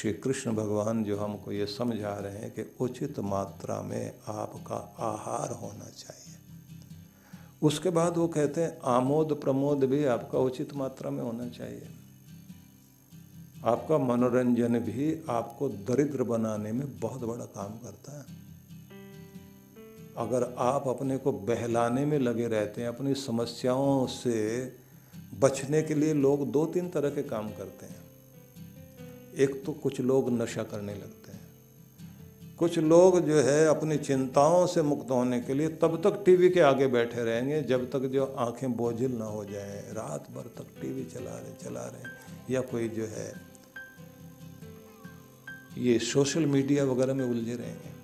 श्री कृष्ण भगवान जो हमको ये समझा रहे हैं कि उचित मात्रा में आपका आहार होना चाहिए। उसके बाद वो कहते हैं, आमोद प्रमोद भी आपका उचित मात्रा में होना चाहिए। आपका मनोरंजन भी आपको दरिद्र बनाने में बहुत बड़ा काम करता है। अगर आप अपने को बहलाने में लगे रहते हैं, अपनी समस्याओं से बचने के लिए लोग दो तीन तरह के काम करते हैं। एक तो कुछ लोग नशा करने लगते हैं। कुछ लोग जो है अपनी चिंताओं से मुक्त होने के लिए तब तक टीवी के आगे बैठे रहेंगे, जब तक जो आँखें बोझिल ना हो जाए, रात भर तक टीवी चला रहे चला रहे, या कोई जो है, ये सोशल मीडिया वगैरह में उलझे रहेंगे।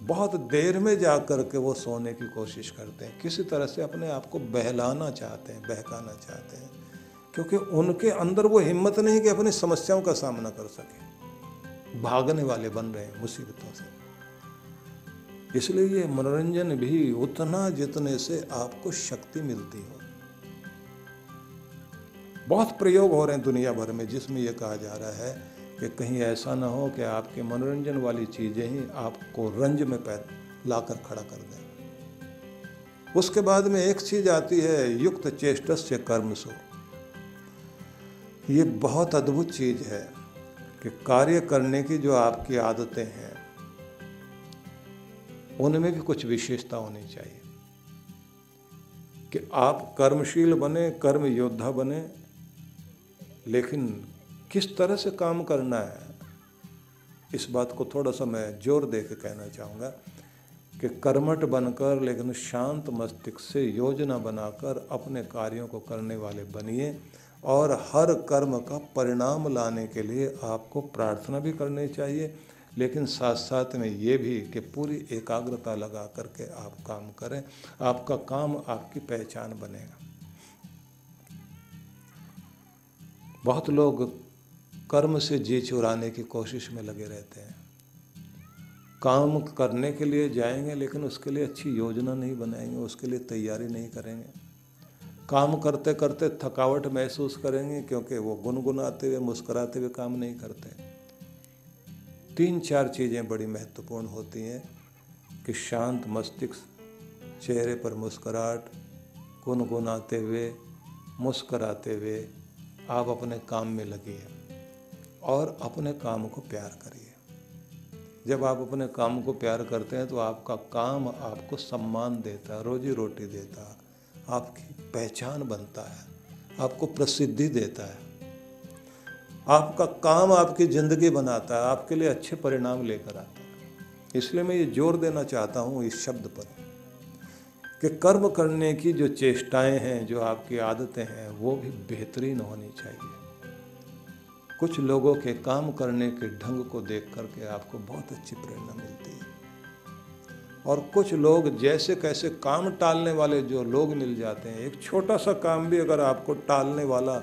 बहुत देर में जा कर के वो सोने की कोशिश करते हैं, किसी तरह से अपने आप को बहलाना चाहते हैं, बहकाना चाहते हैं। क्योंकि उनके अंदर वो हिम्मत नहीं कि अपनी समस्याओं का सामना कर सके। भागने वाले बन रहे हैं मुसीबतों से। इसलिए ये मनोरंजन भी उतना जितने से आपको शक्ति मिलती हो। बहुत प्रयोग हो रहे हैं दुनिया भर में, जिसमें यह कहा जा रहा है कि कहीं ऐसा ना हो कि आपके मनोरंजन वाली चीज़ें ही आपको रंज में पैर लाकर खड़ा कर दें। उसके बाद में एक चीज़ आती है, युक्त चेष्टस्य कर्म सो। ये बहुत अद्भुत चीज़ है कि कार्य करने की जो आपकी आदतें हैं, उनमें भी कुछ विशेषता होनी चाहिए। कि आप कर्मशील बने, कर्म योद्धा बने, लेकिन किस तरह से काम करना है, इस बात को थोड़ा सा मैं ज़ोर दे के कहना चाहूँगा कि कर्मठ बनकर, लेकिन शांत मस्तिष्क से योजना बनाकर अपने कार्यों को करने वाले बनिए। और हर कर्म का परिणाम लाने के लिए आपको प्रार्थना भी करनी चाहिए। लेकिन साथ साथ में ये भी कि पूरी एकाग्रता लगा करके आप काम करें। आपका काम आपकी पहचान बनेगा। बहुत लोग कर्म से जी चुराने की कोशिश में लगे रहते हैं। काम करने के लिए जाएँगे, लेकिन उसके लिए अच्छी योजना नहीं बनाएँगे, उसके लिए तैयारी नहीं करेंगे। काम करते करते थकावट महसूस करेंगे क्योंकि वो गुनगुनाते हुए, मुस्कुराते हुए काम नहीं करते। तीन चार चीज़ें बड़ी महत्वपूर्ण होती हैं कि शांत मस्तिष्क, चेहरे पर मुस्कुराहट, गुनगुनाते हुए, मुस्कुराते हुए आप अपने काम में लगिए और अपने काम को प्यार करिए। जब आप अपने काम को प्यार करते हैं तो आपका काम आपको सम्मान देता, रोजी रोटी देता, आपकी पहचान बनता है, आपको प्रसिद्धि देता है। आपका काम आपकी ज़िंदगी बनाता है, आपके लिए अच्छे परिणाम लेकर आता है। इसलिए मैं ये ज़ोर देना चाहता हूँ इस शब्द पर कि कर्म करने की जो चेष्टाएँ हैं, जो आपकी आदतें हैं, वो भी बेहतरीन होनी चाहिए। कुछ लोगों के काम करने के ढंग को देख करके आपको बहुत अच्छी प्रेरणा मिलती है। और कुछ लोग जैसे कैसे काम टालने वाले जो लोग मिल जाते हैं, एक छोटा सा काम भी अगर आपको टालने वाला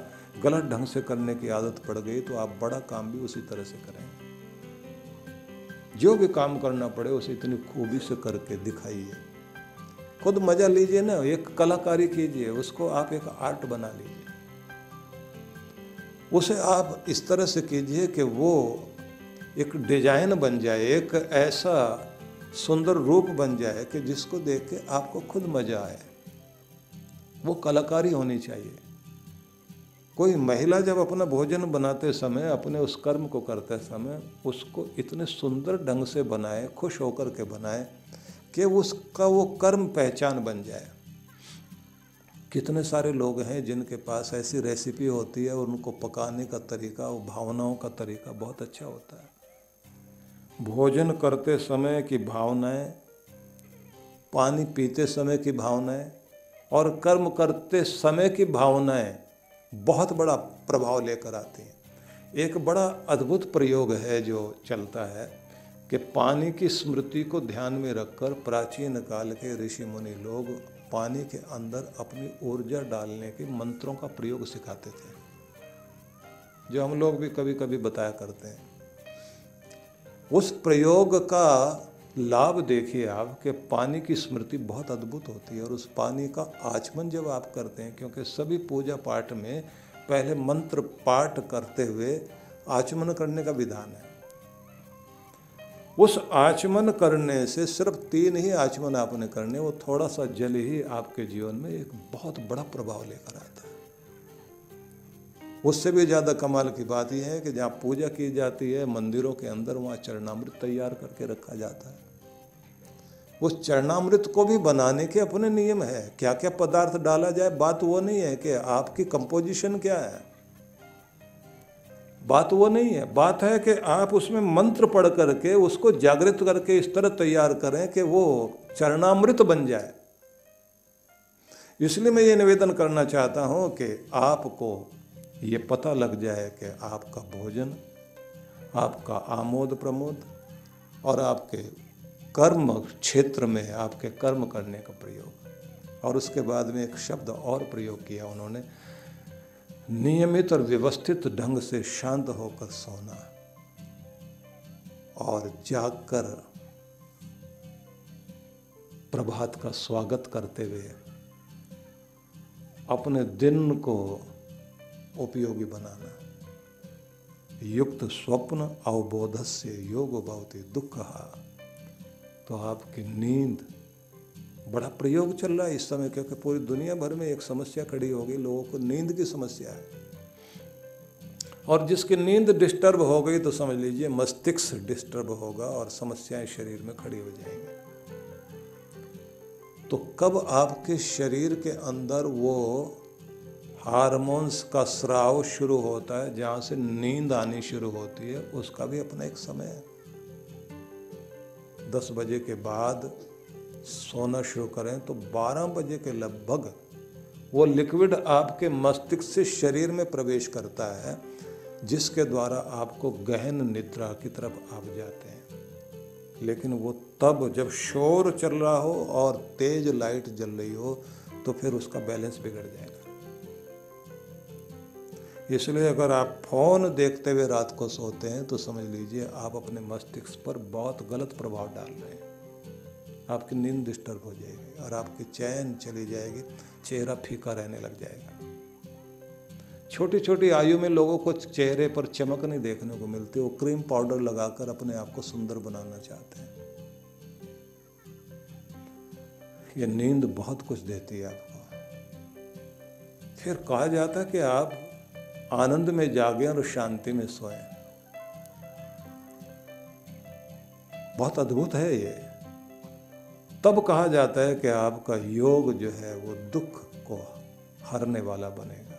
गलत ढंग से करने की आदत पड़ गई तो आप बड़ा काम भी उसी तरह से करेंगे। जो भी काम करना पड़े, उसे इतनी खूबी से करके दिखाइए। खुद मज़ा लीजिए ना, एक कलाकारी कीजिए, उसको आप एक आर्ट बना लीजिए। उसे आप इस तरह से कीजिए कि वो एक डिज़ाइन बन जाए, एक ऐसा सुंदर रूप बन जाए कि जिसको देख के आपको खुद मज़ा आए। वो कलाकारी होनी चाहिए। कोई महिला जब अपना भोजन बनाते समय, अपने उस कर्म को करते समय, उसको इतने सुंदर ढंग से बनाए, खुश होकर के बनाए, कि उसका वो कर्म पहचान बन जाए। कितने सारे लोग हैं जिनके पास ऐसी रेसिपी होती है, और उनको पकाने का तरीका वो भावनाओं का तरीका बहुत अच्छा होता है। भोजन करते समय की भावनाएँ, पानी पीते समय की भावनाएँ और कर्म करते समय की भावनाएँ बहुत बड़ा प्रभाव लेकर आती हैं। एक बड़ा अद्भुत प्रयोग है जो चलता है कि पानी की स्मृति को ध्यान में रखकर प्राचीन काल के ऋषि मुनि लोग पानी के अंदर अपनी ऊर्जा डालने के मंत्रों का प्रयोग सिखाते थे। जो हम लोग भी कभी कभी बताया करते हैं। उस प्रयोग का लाभ देखिए आप कि पानी की स्मृति बहुत अद्भुत होती है और उस पानी का आचमन जब आप करते हैं, क्योंकि सभी पूजा पाठ में पहले मंत्र पाठ करते हुए आचमन करने का विधान है। उस आचमन करने से सिर्फ़ तीन ही आचमन आपने करने, वो थोड़ा सा जल ही आपके जीवन में एक बहुत बड़ा प्रभाव लेकर आता है। उससे भी ज़्यादा कमाल की बात यह है कि जहाँ पूजा की जाती है, मंदिरों के अंदर वहाँ चरणामृत तैयार करके रखा जाता है। उस चरणामृत को भी बनाने के अपने नियम है। क्या क्या पदार्थ डाला जाए, बात वो नहीं है कि आपकी कंपोजिशन क्या है। बात वो नहीं है। बात है कि आप उसमें मंत्र पढ़ करके उसको जागृत करके इस तरह तैयार करें कि वो चरणामृत बन जाए। इसलिए मैं ये निवेदन करना चाहता हूँ कि आपको ये पता लग जाए कि आपका भोजन, आपका आमोद प्रमोद और आपके कर्म क्षेत्र में, आपके कर्म करने का प्रयोग। और उसके बाद में एक शब्द और प्रयोग किया उन्होंने, नियमित और व्यवस्थित ढंग से शांत होकर सोना और जागकर प्रभात का स्वागत करते हुए अपने दिन को उपयोगी बनाना। युक्त स्वप्न अवबोध से योग भवती दुख। कहा तो आपकी नींद, बड़ा प्रयोग चल रहा है इस समय, क्योंकि पूरी दुनिया भर में एक समस्या खड़ी हो गई लोगों को नींद की समस्या है। और जिसकी नींद डिस्टर्ब हो गई तो समझ लीजिए मस्तिष्क डिस्टर्ब होगा और समस्याएँ शरीर में खड़ी हो जाएँगी। तो कब आपके शरीर के अंदर वो हार्मोन्स का स्राव शुरू होता है, जहाँ से नींद आनी शुरू होती है, उसका भी अपना एक समय है। दस बजे के बाद सोना शुरू करें तो 12 बजे के लगभग वो लिक्विड आपके मस्तिष्क से शरीर में प्रवेश करता है, जिसके द्वारा आपको गहन निद्रा की तरफ़ आप जाते हैं। लेकिन वो तब जब शोर चल रहा हो और तेज लाइट जल रही हो तो फिर उसका बैलेंस बिगड़ जाएगा। इसलिए अगर आप फ़ोन देखते हुए रात को सोते हैं तो समझ लीजिए आप अपने मस्तिष्क पर बहुत गलत प्रभाव डाल रहे हैं। आपकी नींद डिस्टर्ब हो जाएगी और आपकी चैन चली जाएगी, चेहरा फीका रहने लग जाएगा। छोटी छोटी आयु में लोगों को चेहरे पर चमक नहीं देखने को मिलती, वो क्रीम पाउडर लगाकर अपने आप को सुंदर बनाना चाहते हैं। ये नींद बहुत कुछ देती है आपको। फिर कहा जाता है कि आप आनंद में जागे और शांति में सोएँ। बहुत अद्भुत है ये। तब कहा जाता है कि आपका योग जो है वो दुख को हरने वाला बनेगा।